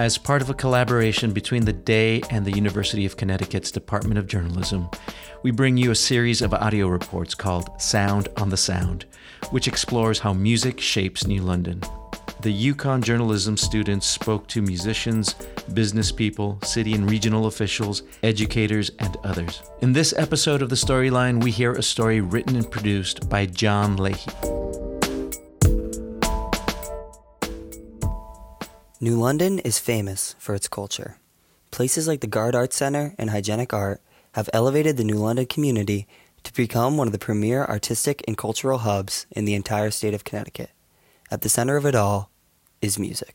As part of a collaboration between the Day and the University of Connecticut's Department of Journalism, we bring you a series of audio reports called Sound on the Sound, which explores how music shapes New London. The UConn journalism students spoke to musicians, business people, city and regional officials, educators, and others. In this episode of The Storyline, we hear a story written and produced by John Leahy. New London is famous for its culture. Places like the Garde Arts Center and Hygienic Art have elevated the New London community to become one of the premier artistic and cultural hubs in the entire state of Connecticut. At the center of it all is music.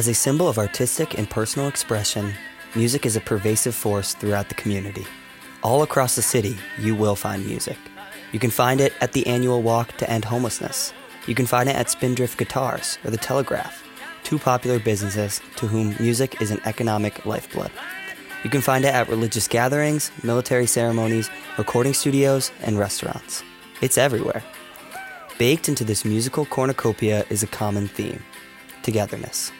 As a symbol of artistic and personal expression, music is a pervasive force throughout the community. All across the city, you will find music. You can find it at the annual Walk to End Homelessness. You can find it at Spindrift Guitars or The Telegraph, two popular businesses to whom music is an economic lifeblood. You can find it at religious gatherings, military ceremonies, recording studios, and restaurants. It's everywhere. Baked into this musical cornucopia is a common theme togetherness.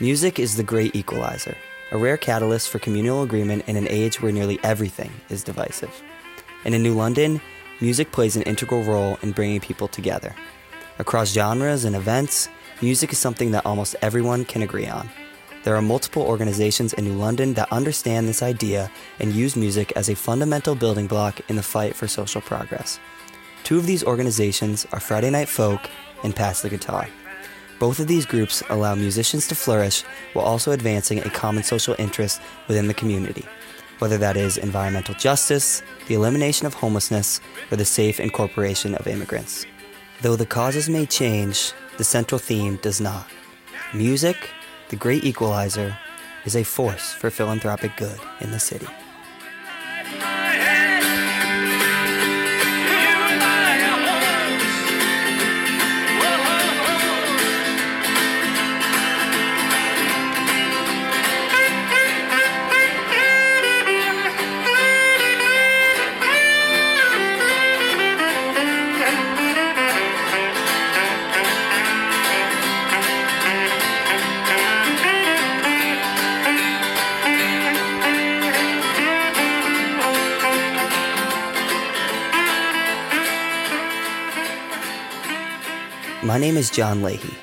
Music is the great equalizer, a rare catalyst for communal agreement in an age where nearly everything is divisive. And in New London, music plays an integral role in bringing people together. Across genres and events, music is something that almost everyone can agree on. There are multiple organizations in New London that understand this idea and use music as a fundamental building block in the fight for social progress. Two of these organizations are Friday Night Folk and Pass the Guitar. Both of these groups allow musicians to flourish while also advancing a common social interest within the community, whether that is environmental justice, the elimination of homelessness, or the safe incorporation of immigrants. Though the causes may change, the central theme does not. Music, the great equalizer, is a force for philanthropic good in the city. My name is John Leahy.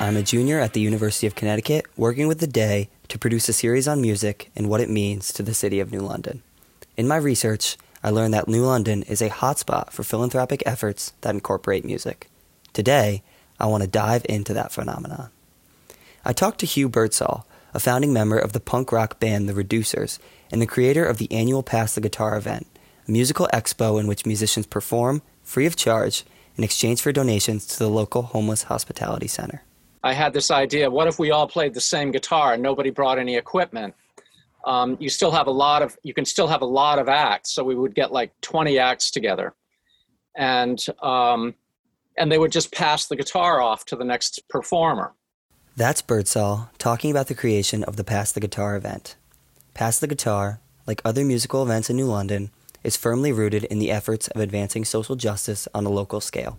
I'm a junior at the University of Connecticut working with the Day to produce a series on music and what it means to the city of New London. In my research, I learned that New London is a hotspot for philanthropic efforts that incorporate music. Today, I want to dive into that phenomenon. I talked to Hugh Birdsall, a founding member of the punk rock band The Reducers and the creator of the annual Pass the Guitar event, a musical expo in which musicians perform, free of charge, in exchange for donations to the local homeless hospitality center. I had this idea what if we all played the same guitar and nobody brought any equipment? Um, you still have a lot of you can still have a lot of acts so we would get like 20 acts together and um, and they would just pass the guitar off to the next performer that's birdsall talking about the creation of the pass the guitar event pass the guitar like other musical events in new london is firmly rooted in the efforts of advancing social justice on a local scale.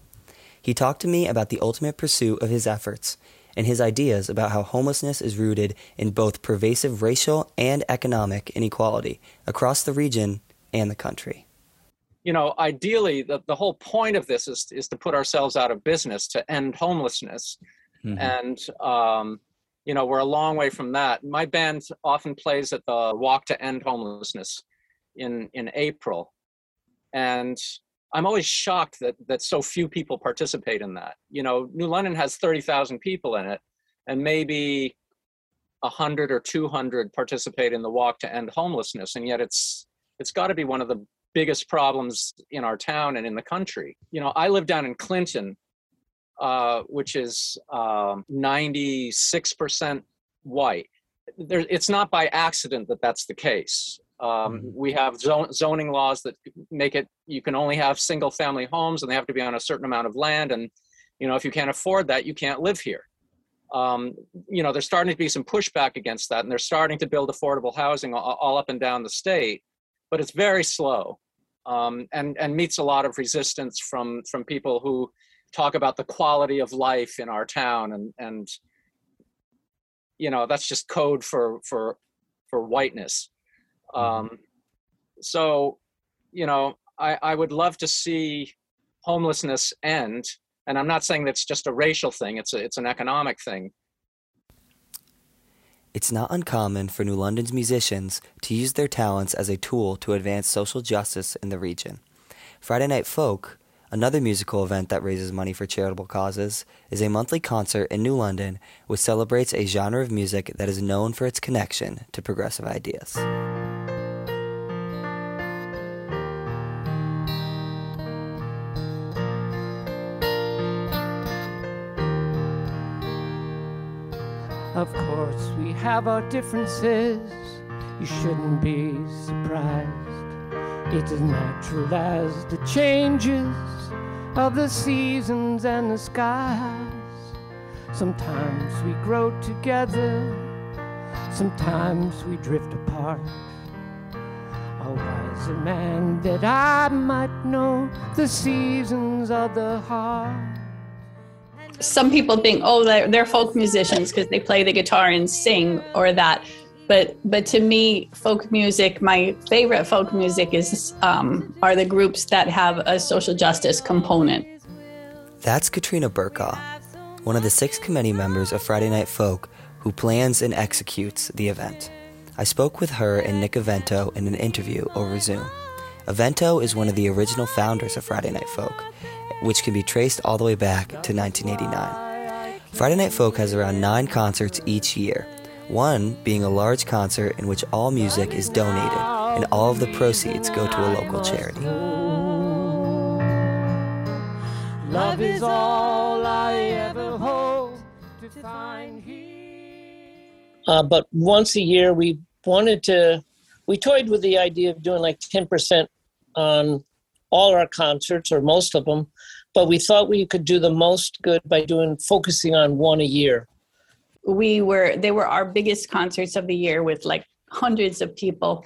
He talked to me about the ultimate pursuit of his efforts and his ideas about how homelessness is rooted in both pervasive racial and economic inequality across the region and the country. You know, ideally, the, the whole point of this is, is to put ourselves out of business, to end homelessness. Mm-hmm. And, um, you know, we're a long way from that. My band often plays at the Walk to End Homelessness in in April, and I'm always shocked that that so few people participate in that. You know, New London has thirty thousand people in it, and maybe hundred or two hundred participate in the walk to end homelessness, and yet it's it's got to be one of the biggest problems in our town and in the country. You know, I live down in Clinton, uh, which is um, 96% white. There, it's not by accident that that's the case. Um, Mhm. we have zon- zoning laws that make it you can only have single family homes and they have to be on a certain amount of land. And, you know, if you can't afford that, you can't live here. Um, you know, there's starting to be some pushback against that, and they're starting to build affordable housing all, all up and down the state, but it's very slow um, and, and meets a lot of resistance from, from people who talk about the quality of life in our town and, and you know that's just code for for for whiteness um so you know i i would love to see homelessness end and i'm not saying that's just a racial thing it's a, it's an economic thing It's not uncommon for New London's musicians to use their talents as a tool to advance social justice in the region. Friday Night Folk, another musical event that raises money for charitable causes, is a monthly concert in New London which celebrates a genre of music that is known for its connection to progressive ideas. Of course, we have our differences. You shouldn't be surprised. It's as natural as the changes of the seasons and the skies. Sometimes we grow together, sometimes we drift apart. A wiser man that I might know the seasons of the heart. some people think, oh, they're, they're folk musicians because they play the guitar and sing or that. But but to me, folk music, my favorite folk music is um, are the groups that have a social justice component. That's Katrina Burkaw, one of the six committee members of Friday Night Folk who plans and executes the event. I spoke with her and Nick Avento in an interview over Zoom. Avento is one of the original founders of Friday Night Folk, which can be traced all the way back to 1989. Friday Night Folk has around nine concerts each year, one being a large concert in which all music is donated and all of the proceeds go to a local charity. Love is all I ever hope to find here. Uh, but once a year, we wanted to, we toyed with the idea of doing like 10% on all our concerts or most of them, but we thought we could do the most good by doing focusing on one a year. We were they were our biggest concerts of the year with like hundreds of people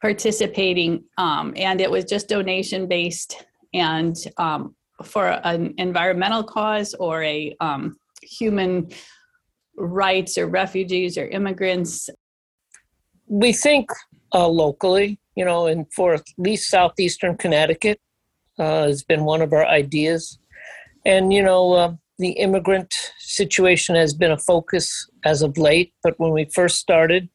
participating, um, and it was just donation based and um, for an environmental cause or a um, human rights or refugees or immigrants We think uh, locally, you know, and for at least southeastern Connecticut uh, has been one of our ideas. And, you know, uh, the immigrant situation has been a focus as of late, but when we first started,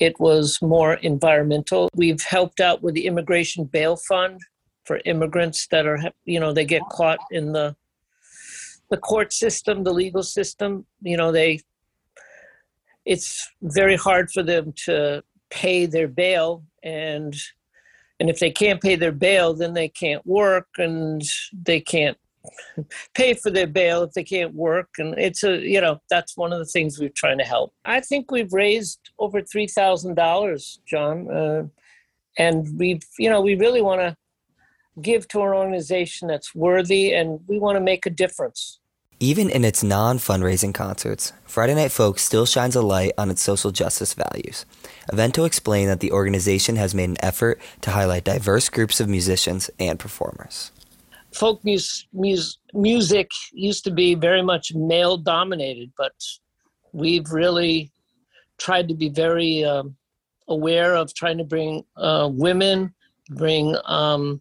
it was more environmental. We've helped out with the Immigration Bail Fund for immigrants that are, you know, they get caught in the the court system, the legal system. You know, they it's very hard for them to pay their bail and and if they can't pay their bail then they can't work and they can't pay for their bail if they can't work and it's a you know that's one of the things we're trying to help i think we've raised over $3000 john uh, and we've you know we really want to give to an organization that's worthy and we want to make a difference Even in its non fundraising concerts, Friday Night Folk still shines a light on its social justice values. Avento explained that the organization has made an effort to highlight diverse groups of musicians and performers. Folk mus- mus- music used to be very much male dominated, but we've really tried to be very um, aware of trying to bring uh, women, bring um,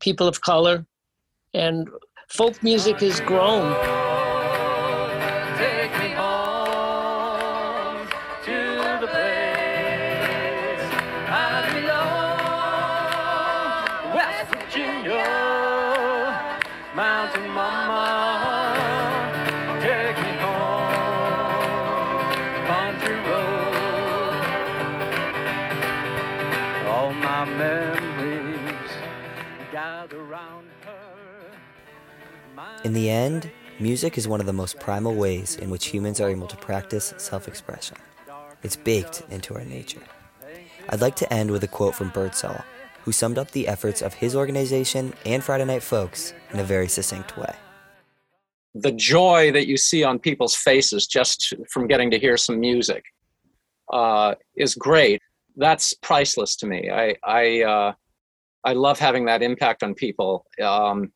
people of color, and folk music has grown. In the end, Music is one of the most primal ways in which humans are able to practice self expression. It's baked into our nature. I'd like to end with a quote from Birdsall, who summed up the efforts of his organization and Friday Night Folks in a very succinct way. The joy that you see on people's faces just from getting to hear some music uh, is great. That's priceless to me. I I uh, I love having that impact on people. Um,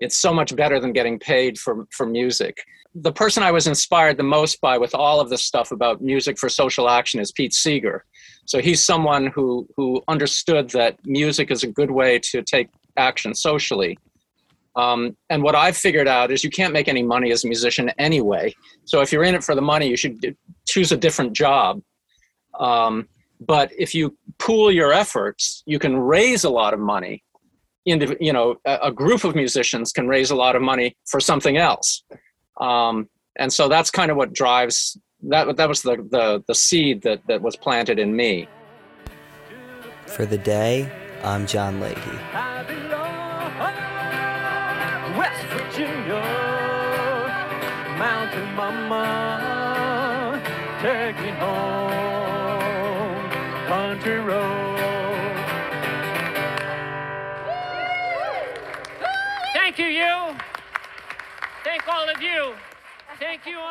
it's so much better than getting paid for for music. The person I was inspired the most by with all of this stuff about music for social action is Pete Seeger. So he's someone who who understood that music is a good way to take action socially. Um, and what I've figured out is you can't make any money as a musician anyway. So if you're in it for the money, you should choose a different job. Um, but if you pool your efforts, you can raise a lot of money you know a, a, group of musicians can raise a lot of money for something else. Um, and so that's kind of what drives that that was the, the the seed that that was planted in me. For the day i'm john leahy. West virginia mountain mama take me home country road you. Thank you.